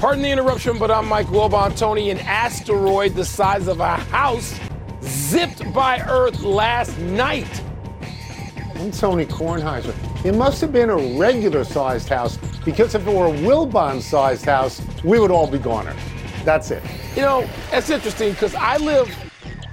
Pardon the interruption, but I'm Mike Wilbon. Tony, an asteroid the size of a house zipped by Earth last night. I'm Tony Kornheiser. It must have been a regular sized house because if it were a Wilbon sized house, we would all be goners. That's it. You know, that's interesting because I live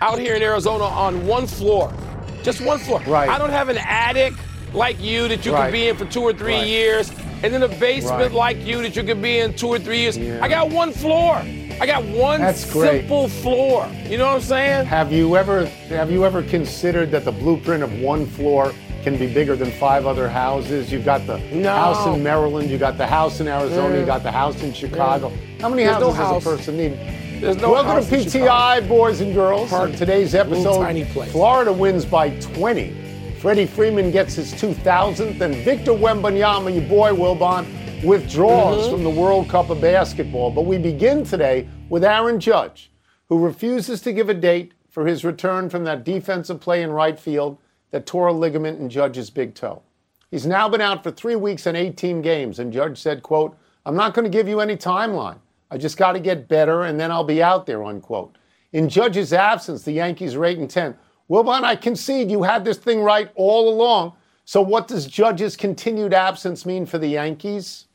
out here in Arizona on one floor, just one floor. Right. I don't have an attic like you that you Right. can be in for two or three Right. years, and then a basement Right. like you that you can be in two or three years. Yeah. I got one floor. I got one That's great. simple floor. You know what I'm saying? Have you ever have you ever considered that the blueprint of one floor can be bigger than five other houses? You've got the No. house in Maryland, you got the house in Arizona, you mm. got the house in mm. Chicago. How many There's no houses house. does a person need? There's no Welcome to PTI, boys and girls. Pardon. On today's episode. Florida wins by 20. Freddie Freeman gets his 2000th, and Victor Wembanyama, your boy Wilbon, withdraws Mm-hmm. from the World Cup of Basketball. But we begin today with Aaron Judge, who refuses to give a date for his return from that defensive play in right field that tore a ligament in Judge's big toe. He's now been out for three weeks and 18 games, and Judge said, quote, I'm not going to give you any timeline. I just got to get better, and then I'll be out there, unquote. In Judge's absence, the Yankees are 8 and 10. Wilbon, I concede you had this thing right all along. So what does Judge's continued absence mean for the Yankees?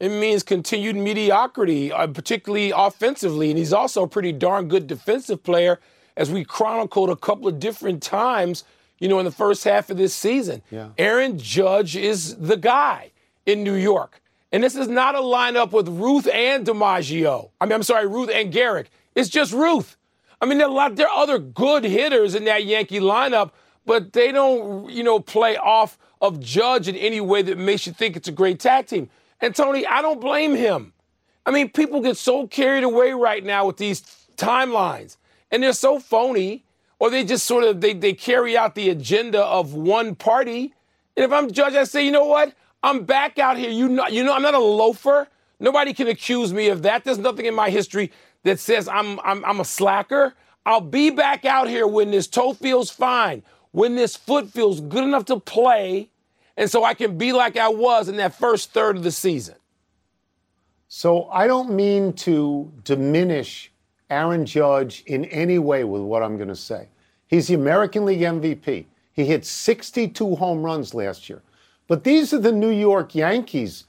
It means continued mediocrity, uh, particularly offensively. And he's also a pretty darn good defensive player, as we chronicled a couple of different times, you know, in the first half of this season. Yeah. Aaron Judge is the guy in New York. And this is not a lineup with Ruth and DiMaggio. I mean, I'm sorry, Ruth and Gehrig. It's just Ruth. I mean, there are a lot. There are other good hitters in that Yankee lineup, but they don't, you know, play off of Judge in any way that makes you think it's a great tag team. And Tony, I don't blame him. I mean, people get so carried away right now with these timelines, and they're so phony, or they just sort of they they carry out the agenda of one party. And if I'm Judge, I say, you know what? I'm back out here. You know, you know, I'm not a loafer. Nobody can accuse me of that. There's nothing in my history that says I'm I'm, I'm a slacker. I'll be back out here when this toe feels fine, when this foot feels good enough to play, and so I can be like I was in that first third of the season. So I don't mean to diminish Aaron Judge in any way with what I'm going to say. He's the American League MVP. He hit 62 home runs last year. But these are the New York Yankees.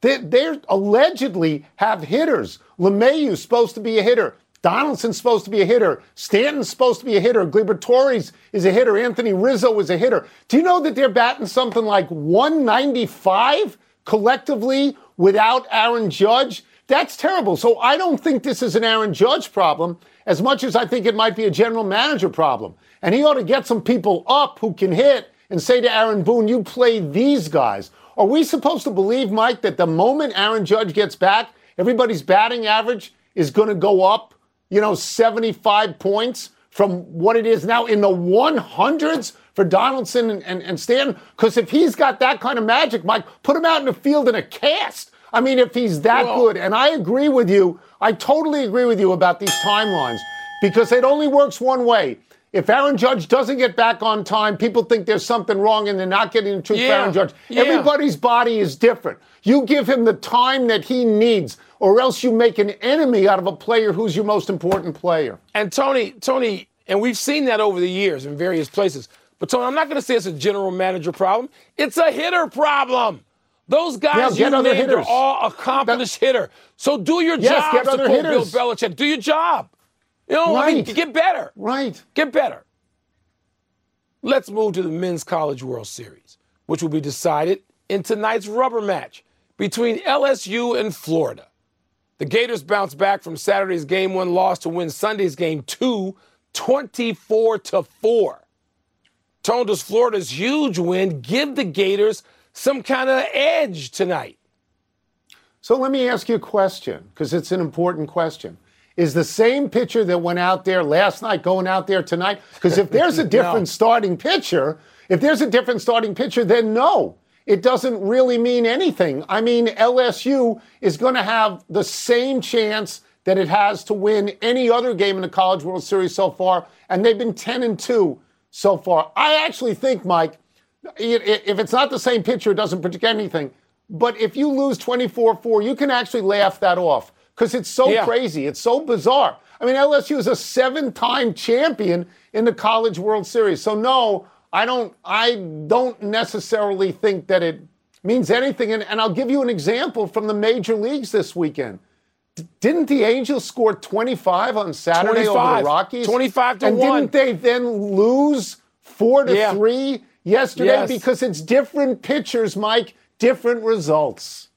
They they allegedly have hitters. LeMahieu's supposed to be a hitter. Donaldson's supposed to be a hitter. Stanton's supposed to be a hitter. Gleyber Torres is a hitter. Anthony Rizzo is a hitter. Do you know that they're batting something like 195 collectively without Aaron Judge? That's terrible. So I don't think this is an Aaron Judge problem as much as I think it might be a general manager problem. And he ought to get some people up who can hit and say to Aaron Boone, you play these guys. Are we supposed to believe, Mike, that the moment Aaron Judge gets back, everybody's batting average is going to go up, you know, 75 points from what it is now in the 100s for Donaldson and, and, and Stanton? Because if he's got that kind of magic, Mike, put him out in the field in a cast. I mean, if he's that Well- good, and I agree with you, I totally agree with you about these timelines because it only works one way. If Aaron Judge doesn't get back on time, people think there's something wrong and they're not getting the truth for Yeah, Aaron Judge. yeah. Everybody's body is different. You give him the time that he needs, or else you make an enemy out of a player who's your most important player. And Tony, Tony, and we've seen that over the years in various places. But Tony, I'm not going to say it's a general manager problem. It's a hitter problem. Those guys Yeah, you named are all accomplished hitter. So do your Yes, job. get to other quote Bill. Belichick. Do your job. You know, I mean, get better. Right. Get better. Let's move to the Men's College World Series, which will be decided in tonight's rubber match between LSU and Florida. The Gators bounced back from Saturday's game one loss to win Sunday's game two, 24 to 4. Tone, does Florida's huge win give the Gators some kind of edge tonight? So let me ask you a question, because it's an important question. Is the same pitcher that went out there last night going out there tonight? Because if there's a different starting pitcher, if there's a different starting pitcher, then no, it doesn't really mean anything. I mean, LSU is going to have the same chance that it has to win any other game in the College World Series so far, and they've been 10 and 2 so far. I actually think, Mike, if it's not the same pitcher, it doesn't predict anything. But if you lose 24 4, you can actually laugh that off because it's so Yeah. crazy. It's so bizarre. I mean, LSU is a seven-time champion in the College World Series. So no, I don't. I don't necessarily think that it means anything. And, and I'll give you an example from the major leagues this weekend. D- Didn't the Angels score 25 on Saturday over the Rockies? 25 to and one. And didn't they then lose four to Yeah. three yesterday Yes. because it's different pitchers, Mike, different results.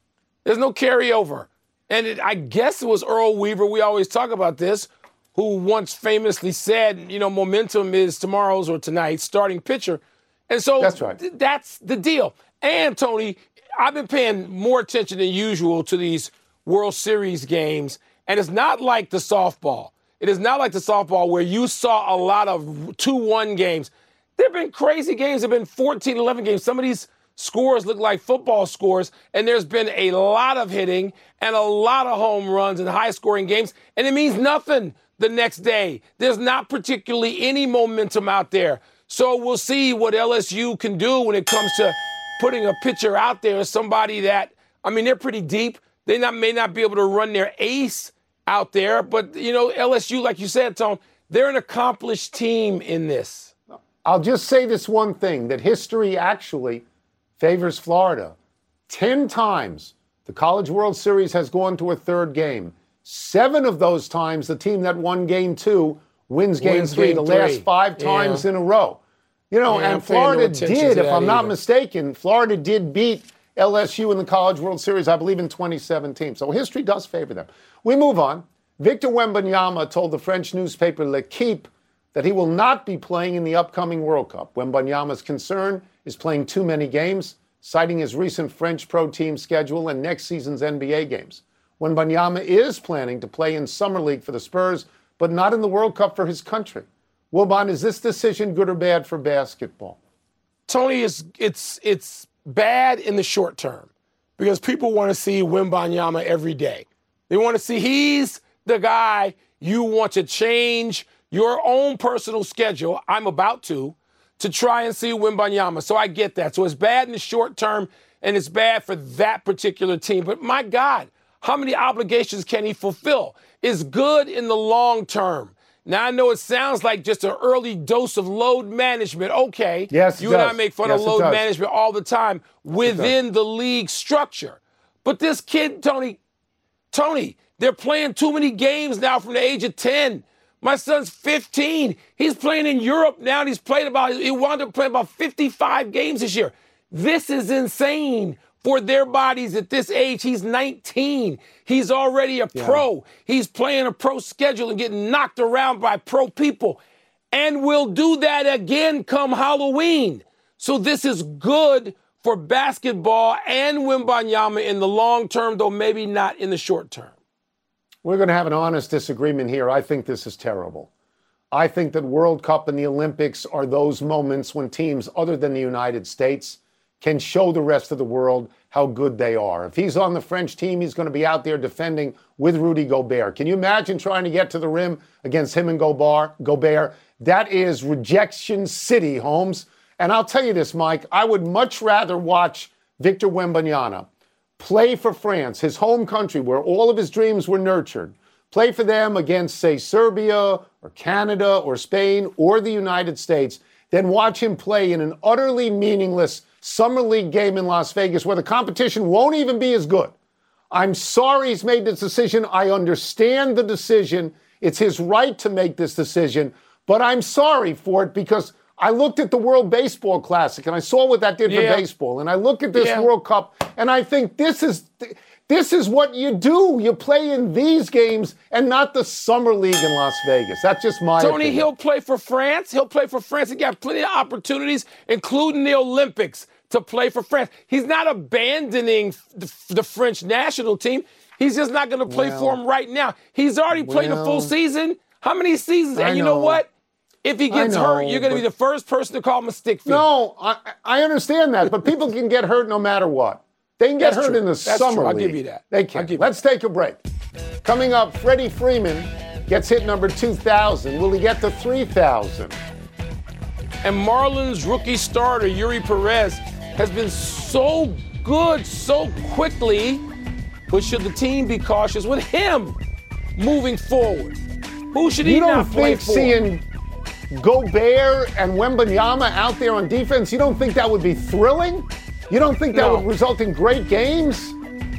There's no carryover. And it, I guess it was Earl Weaver. We always talk about this, who once famously said, you know, momentum is tomorrow's or tonight's starting pitcher. And so That's right. th- that's the deal. And Tony, I've been paying more attention than usual to these World Series games. And it's not like the softball. It is not like the softball where you saw a lot of 2 1 games. There have been crazy games. There have been 14 11 games. Some of these scores look like football scores, and there's been a lot of hitting and a lot of home runs and high scoring games, and it means nothing the next day. There's not particularly any momentum out there. So we'll see what LSU can do when it comes to putting a pitcher out there, somebody that, I mean, they're pretty deep. They not, may not be able to run their ace out there, but, you know, LSU, like you said, Tom, they're an accomplished team in this. I'll just say this one thing that history actually favors Florida. 10 times the College World Series has gone to a third game. Seven of those times, the team that won game two wins game Wins three, game the three. last five Yeah. times in a row. You know, Yeah, and paying no Florida did, if I'm not either. mistaken, Florida did beat LSU in the College World Series, I believe, in 2017. So history does favor them. We move on. Victor Wembanyama told the French newspaper L'Equipe that he will not be playing in the upcoming World Cup. Wembanyama's concern is playing too many games, citing his recent French pro team schedule and next season's NBA games. When Wembanyama is planning to play in Summer League for the Spurs, but not in the World Cup for his country. Wilbon, is this decision good or bad for basketball? Tony, it's it's it's bad in the short term because people want to see Wembanyama every day. They want to see he's the guy you want to change your own personal schedule. I'm about to to try and see Wembanyama. So I get that. So it's bad in the short term and it's bad for that particular team. But my God, how many obligations can he fulfill? Is good in the long term. Now I know it sounds like just an early dose of load management. Okay. Yes, you and I make fun Yes, of load management all the time within the league structure. But this kid, Tony, Tony, they're playing too many games now from the age of 10. My son's 15. He's playing in Europe now, and he's played about, he wound up playing about 55 games this year. This is insane for their bodies at this age. He's 19. He's already a pro. He's playing a pro schedule and getting knocked around by pro people. And we'll do that again come Halloween. So this is good for basketball and Wembanyama in the long term, though maybe not in the short term. We're going to have an honest disagreement here. I think this is terrible. I think that World Cup and the Olympics are those moments when teams other than the United States can show the rest of the world how good they are. If he's on the French team, he's going to be out there defending with Rudy Gobert. Can you imagine trying to get to the rim against him and Gobert? Gobert? That is rejection city, Holmes. And I'll tell you this, Mike, I would much rather watch Victor Wembanyama play for France, his home country where all of his dreams were nurtured, play for them against, say, Serbia or Canada or Spain or the United States, then watch him play in an utterly meaningless Summer League game in Las Vegas where the competition won't even be as good. I'm sorry he's made this decision. I understand the decision. It's his right to make this decision, but I'm sorry for it because I looked at the World Baseball Classic and I saw what that did Yeah. for baseball, and I look at this Yeah. World Cup and I think this is this is what you do. You play in these games and not the Summer League in Las Vegas. That's just my Tony, opinion. he'll play for France. He'll play for France. He got plenty of opportunities, including the Olympics, to play for France. He's not abandoning the, the French national team. He's just not going to play for Well- him right now. He's already played a full season. How many seasons? I and you know know. what? If he gets know, hurt, you're going to be the first person to call him a stick figure. No, I, I understand that, but people can get hurt no matter what. They can get That's hurt true. in the That's summer true. I'll league. give you that. They can. Let's take a break. Coming up, Freddie Freeman gets hit number 2,000. Will he get to 3,000? And Marlins rookie starter Eury Perez has been so good so quickly but should the team be cautious with him moving forward? Who should he you don't not play think for? seeing Gobert and Wembanyama out there on defense, you don't think that would be thrilling? You don't think that No. would result in great games?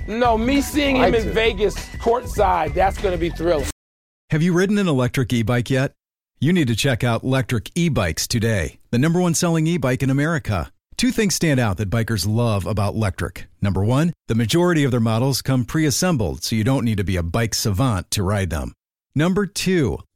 no, me seeing him I in do. Vegas courtside, that's going to be thrilling. Have you ridden an electric e bike yet? You need to check out Lectric E Bikes today, the number one selling e bike in America. Two things stand out that bikers love about Lectric. Number one, the majority of their models come pre assembled, so you don't need to be a bike savant to ride them. Number two,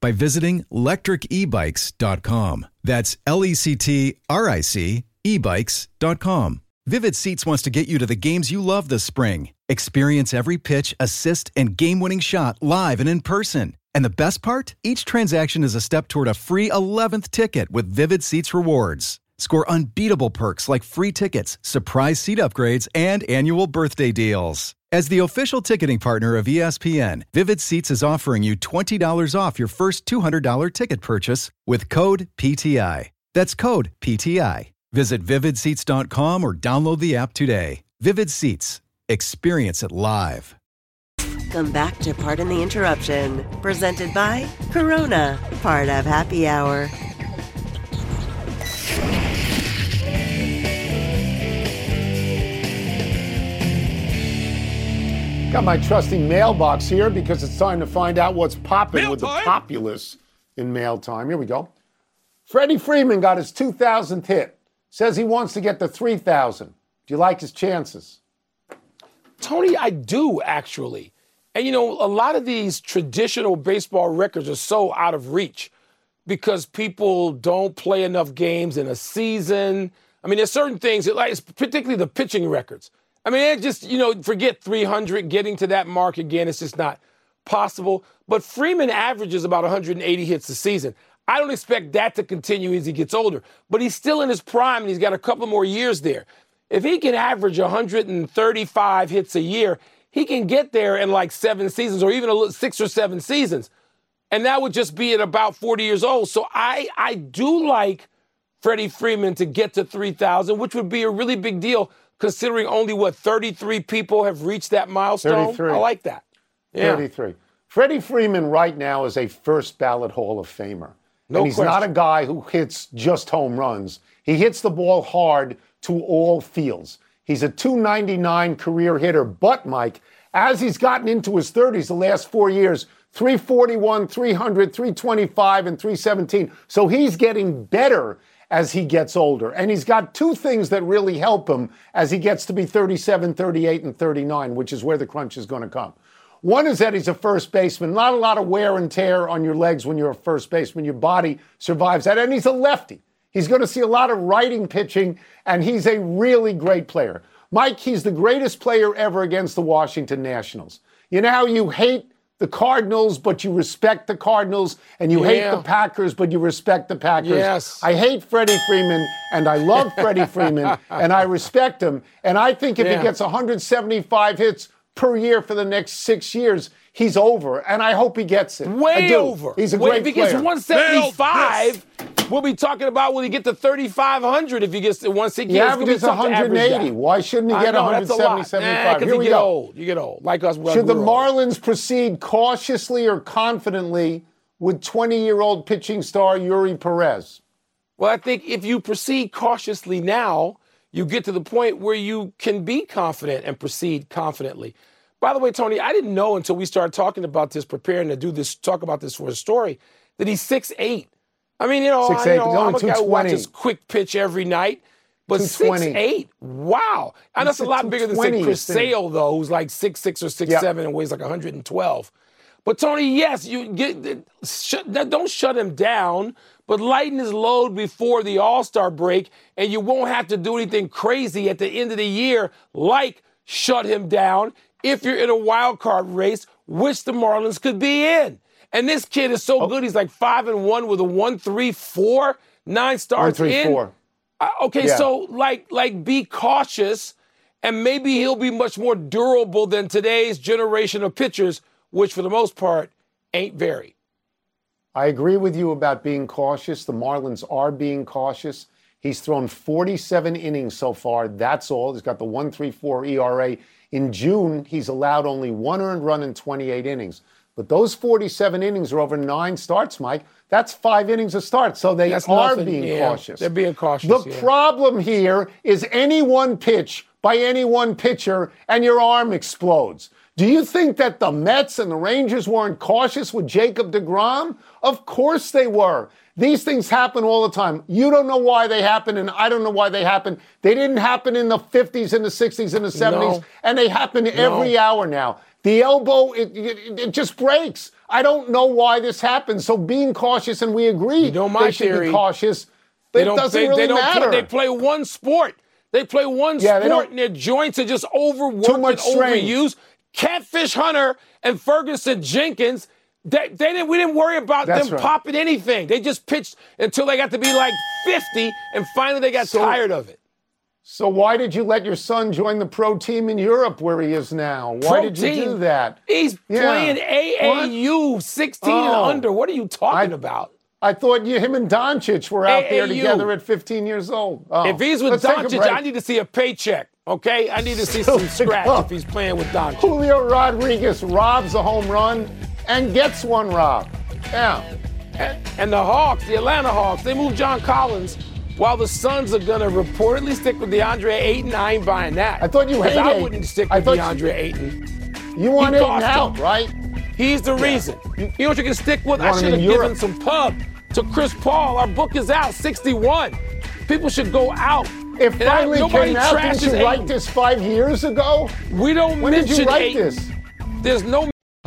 by visiting lectricebikes.com. That's L E C T R I C ebikes.com. Vivid Seats wants to get you to the games you love this spring. Experience every pitch, assist, and game winning shot live and in person. And the best part? Each transaction is a step toward a free 11th ticket with Vivid Seats rewards. Score unbeatable perks like free tickets, surprise seat upgrades, and annual birthday deals. As the official ticketing partner of ESPN, Vivid Seats is offering you $20 off your first $200 ticket purchase with code PTI. That's code PTI. Visit vividseats.com or download the app today. Vivid Seats. Experience it live. Come back to Pardon the Interruption, presented by Corona, part of Happy Hour. Got my trusty mailbox here because it's time to find out what's popping Mail with time? the populace in mail time. Here we go. Freddie Freeman got his 2,000th hit. Says he wants to get to 3,000. Do you like his chances? Tony, I do actually. And you know, a lot of these traditional baseball records are so out of reach because people don't play enough games in a season. I mean, there's certain things, that, like particularly the pitching records. I mean, it just you know, forget 300, getting to that mark again. It's just not possible. But Freeman averages about 180 hits a season. I don't expect that to continue as he gets older, but he's still in his prime and he's got a couple more years there. If he can average 135 hits a year, he can get there in like seven seasons or even a six or seven seasons. And that would just be at about 40 years old. So I, I do like Freddie Freeman to get to 3,000, which would be a really big deal considering only what 33 people have reached that milestone. 33. I like that. Yeah. 33. Freddie Freeman right now is a first ballot Hall of Famer. No and he's not a guy who hits just home runs. He hits the ball hard to all fields. He's a 299 career hitter, but Mike, as he's gotten into his 30s the last four years, 341, 300, 325, and 317. So he's getting better as he gets older. And he's got two things that really help him as he gets to be 37, 38, and 39, which is where the crunch is going to come. One is that he's a first baseman. Not a lot of wear and tear on your legs when you're a first baseman. Your body survives that. And he's a lefty. He's going to see a lot of righting pitching, and he's a really great player. Mike, he's the greatest player ever against the Washington Nationals. You know how you hate the Cardinals, but you respect the Cardinals, and you hate the Packers, but you respect the Packers. Yes. I hate Freddie Freeman, and I love Freddie Freeman, and I respect him. And I think if Yeah. he gets 175 hits per year for the next six years, he's over. And I hope he gets it. Way over. He's a Way- great If he gets player. 175, we'll be talking about will he get to 3,500 if he gets to 160. He It's gonna be averages tough to average 180. Why shouldn't he get know, that's a 170, lot. 75? Because Here you we get go. old. You get old. Like us. when Should the we're old. Marlins proceed cautiously or confidently with 20 year old pitching star Eury Perez? Well, I think if you proceed cautiously now, you get to the point where you can be confident and proceed confidently. By the way, Tony, I didn't know until we started talking about this, preparing to do this, talk about this for a story, that he's 6'8. I mean, you know, 6'8", I, you know he's only I'm a guy who 220. watches quick pitch every night, but 220. 6'8, wow. And that's a lot bigger than, say, 220 Chris is. Sale, though, who's like 6'6 or 6'7 and weighs like 112. But Tony, yes, you get shut, don't shut him down, but lighten his load before the All Star break, and you won't have to do anything crazy at the end of the year like shut him down if you're in a wild card race, which the Marlins could be in. And this kid is so oh. good. He's like five and one with a one, three, four, nine starts one, three, in. Four. Uh, okay, yeah. so like like be cautious, and maybe he'll be much more durable than today's generation of pitchers, which for the most part ain't very. I agree with you about being cautious. The Marlins are being cautious. He's thrown 47 innings so far. That's all. He's got the 134 ERA. In June, he's allowed only one earned run in 28 innings. But those 47 innings are over nine starts, Mike. That's five innings of start. So they That's are nothing. being yeah, cautious. They're being cautious. The yeah. problem here is any one pitch by any one pitcher and your arm explodes. Do you think that the Mets and the Rangers weren't cautious with Jacob DeGrom? Of course they were. These things happen all the time. You don't know why they happen, and I don't know why they happen. They didn't happen in the 50s and the 60s and the 70s, no. and they happen no. every hour now. The elbow, it, it, it, just breaks. I don't know why this happens. So being cautious, and we agree you know my they should be cautious, but it doesn't they, really they matter. Play, they play one sport. They play one yeah, sport, and their joints are just overworked and overused. Catfish Hunter and Ferguson Jenkins, they, they didn't. We didn't worry about That's them right. popping anything. They just pitched until they got to be like 50, and finally they got so, tired of it. So why did you let your son join the pro team in Europe where he is now? Why pro did you team? do that? He's yeah. playing AAU, what? 16 oh. and under. What are you talking I, about? I thought you, him and Doncic were out AAU. there together at 15 years old. Oh. If he's with Doncic, I need to see a paycheck. Okay, I need to see some scratch if he's playing with Doncic. Julio Rodriguez robs a home run and gets one robbed. Yeah. And, and the Hawks, the Atlanta Hawks, they moved John Collins while the Suns are going to reportedly stick with DeAndre Ayton, I ain't buying that. I thought you hated I wouldn't stick with DeAndre you, Ayton. You want Ayton out, him. right? He's the yeah. reason. You, know what you can stick with? I should have given some pub to Chris Paul. Our book is out, 61. People should go out. It finally I, came out. Didn't you write this five years ago? We don't when mention did you write this? There's no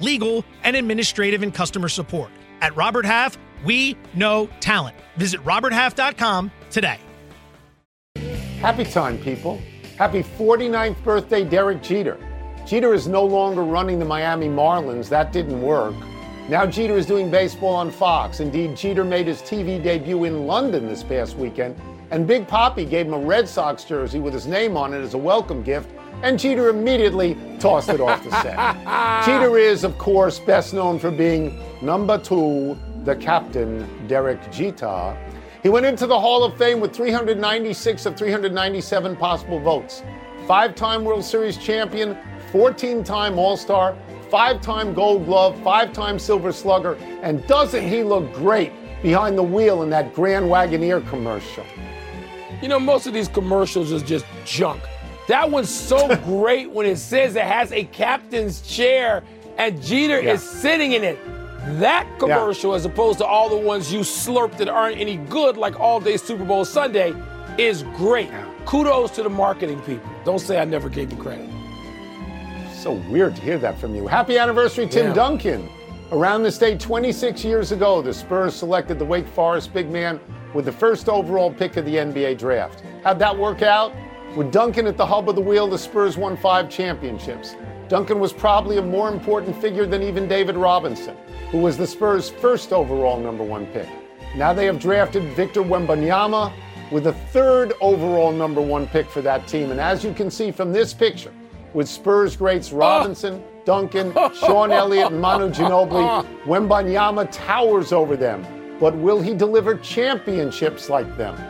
legal, and administrative and customer support. At Robert Half, we know talent. Visit RobertHalf.com today. Happy time, people. Happy 49th birthday, Derek Jeter. Jeter is no longer running the Miami Marlins. That didn't work. Now Jeter is doing baseball on Fox. Indeed, Jeter made his TV debut in London this past weekend, and Big Papi gave him a Red Sox jersey with his name on it as a welcome gift and Jeter immediately tossed it off the set. Jeter is, of course, best known for being number two, the captain, Derek Jeter. He went into the Hall of Fame with 396 of 397 possible votes. Five time World Series champion, 14 time All Star, five time Gold Glove, five time Silver Slugger, and doesn't he look great behind the wheel in that Grand Wagoneer commercial? You know, most of these commercials is just junk. That one's so great when it says it has a captain's chair and Jeter yeah. is sitting in it. That commercial, yeah. as opposed to all the ones you slurped that aren't any good, like All Day Super Bowl Sunday, is great. Yeah. Kudos to the marketing people. Don't say I never gave you credit. So weird to hear that from you. Happy anniversary, Tim Duncan. Around this day 26 years ago, the Spurs selected the Wake Forest big man with the first overall pick of the NBA draft. How'd that work out? With Duncan at the hub of the wheel, the Spurs won five championships. Duncan was probably a more important figure than even David Robinson, who was the Spurs' first overall number one pick. Now they have drafted Victor Wembanyama with the third overall number one pick for that team. And as you can see from this picture, with Spurs greats Robinson. Duncan, Sean Elliott, and Manu Ginobili. Wembanyama towers over them. But will he deliver championships like them?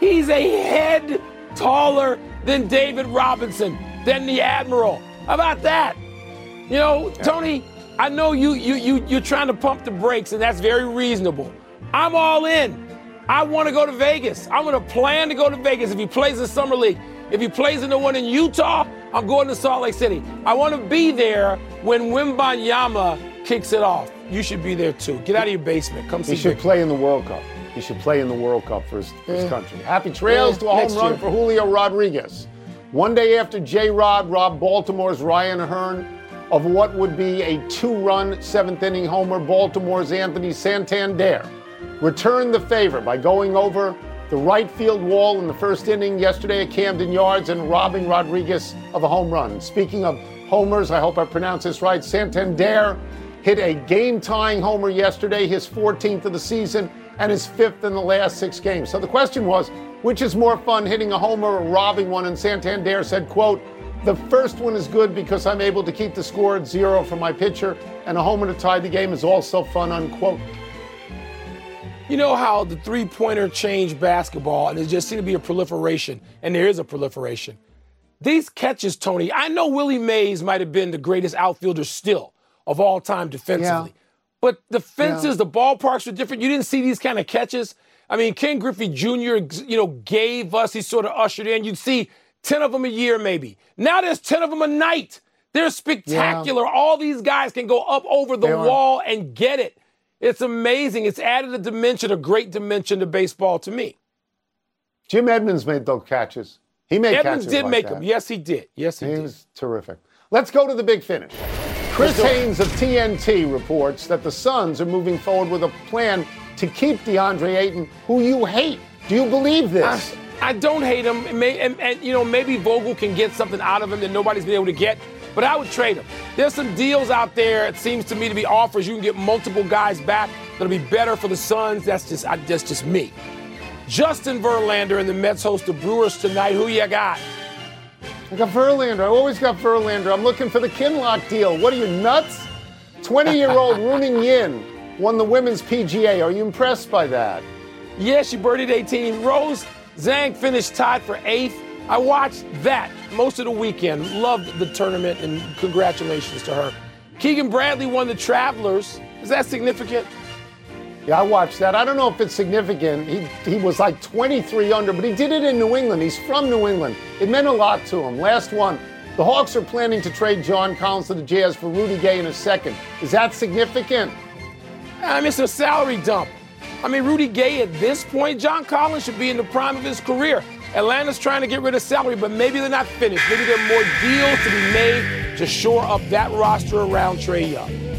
He's a head taller than David Robinson, than the Admiral. How about that? You know, Tony, I know you you you you're trying to pump the brakes, and that's very reasonable. I'm all in. I want to go to Vegas. I'm going to plan to go to Vegas if he plays in the summer league. If he plays in the one in Utah, I'm going to Salt Lake City. I want to be there when Wembanyama kicks it off. You should be there too. Get out of your basement. Come see. He should play in the World Cup. He should play in the World Cup for his, his mm. country. Happy trails to a home next run year. for Julio Rodriguez. One day after J. Rod robbed Baltimore's Ryan O'Hearn of what would be a two-run seventh inning homer, Baltimore's Anthony Santander returned the favor by going over the right field wall in the first inning yesterday at Camden Yards and robbing Rodriguez of a home run. Speaking of homers, I hope I pronounced this right. Santander hit a game-tying homer yesterday, his 14th of the season, and his fifth in the last six games. So the question was, which is more fun, hitting a homer or robbing one? And Santander said, quote, the first one is good because I'm able to keep the score at zero for my pitcher, and a homer to tie the game is also fun, unquote. You know how the three pointer changed basketball, and there just seemed to be a proliferation, and there is a proliferation. These catches, Tony, I know Willie Mays might have been the greatest outfielder still of all time defensively. Yeah. But the fences, Yeah. the ballparks were different. You didn't see these kind of catches. I mean, Ken Griffey Jr., you know, gave us, he sort of ushered in. You'd see 10 of them a year, maybe. Now there's 10 of them a night. They're spectacular. All these guys can go up over the They are. wall and get it. It's amazing. It's added a dimension, a great dimension to baseball to me. Jim Edmonds made those catches. He made Edmonds catches did like make that. them. Yes, he did. Yes, he, He did. was terrific. Let's go to the big finish. Chris. Haynes of TNT reports that the Suns are moving forward with a plan to keep DeAndre Ayton, who you hate. Do you believe this? I, I don't hate him. And, may, and, and, you know, maybe Vogel can get something out of him that nobody's been able to get. But I would trade him. There's some deals out there. It seems to me to be offers. You can get multiple guys back that'll be better for the Suns. That's just I, that's just me. Justin Verlander and the Mets host the Brewers tonight. Who you got? I got Verlander. I always got Verlander. I'm looking for the Kinlock deal. What are you, nuts? 20 year old Ruoning Yin won the women's PGA. Are you impressed by that? Yeah, she birdied 18. Rose Zhang finished tied for eighth. I watched that most of the weekend. Loved the tournament, and congratulations to her. Keegan Bradley won the Travelers. Is that significant? Yeah, I watched that. I don't know if it's significant. He, he was like 23 under, but he did it in New England. He's from New England. It meant a lot to him. Last one. The Hawks are planning to trade John Collins to the Jazz for Rudy Gay in a second. Is that significant? I mean, it's a salary dump. I mean, Rudy Gay at this point, John Collins should be in the prime of his career. Atlanta's trying to get rid of salary, but maybe they're not finished. Maybe there are more deals to be made to shore up that roster around Trae Young.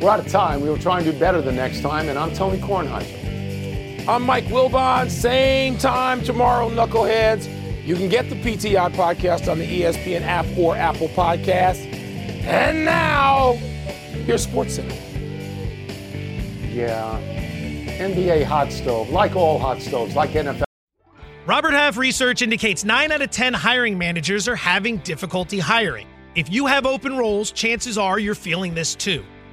We're out of time. We will try and do better the next time. And I'm Tony Kornheiser. I'm Mike Wilbon. Same time tomorrow, Knuckleheads. You can get the PTI podcast on the ESPN app or Apple Podcast. And now, here's SportsCenter. Yeah. NBA hot stove, like all hot stoves, like NFL. Robert Half research indicates 9 out of 10 hiring managers are having difficulty hiring. If you have open roles, chances are you're feeling this too.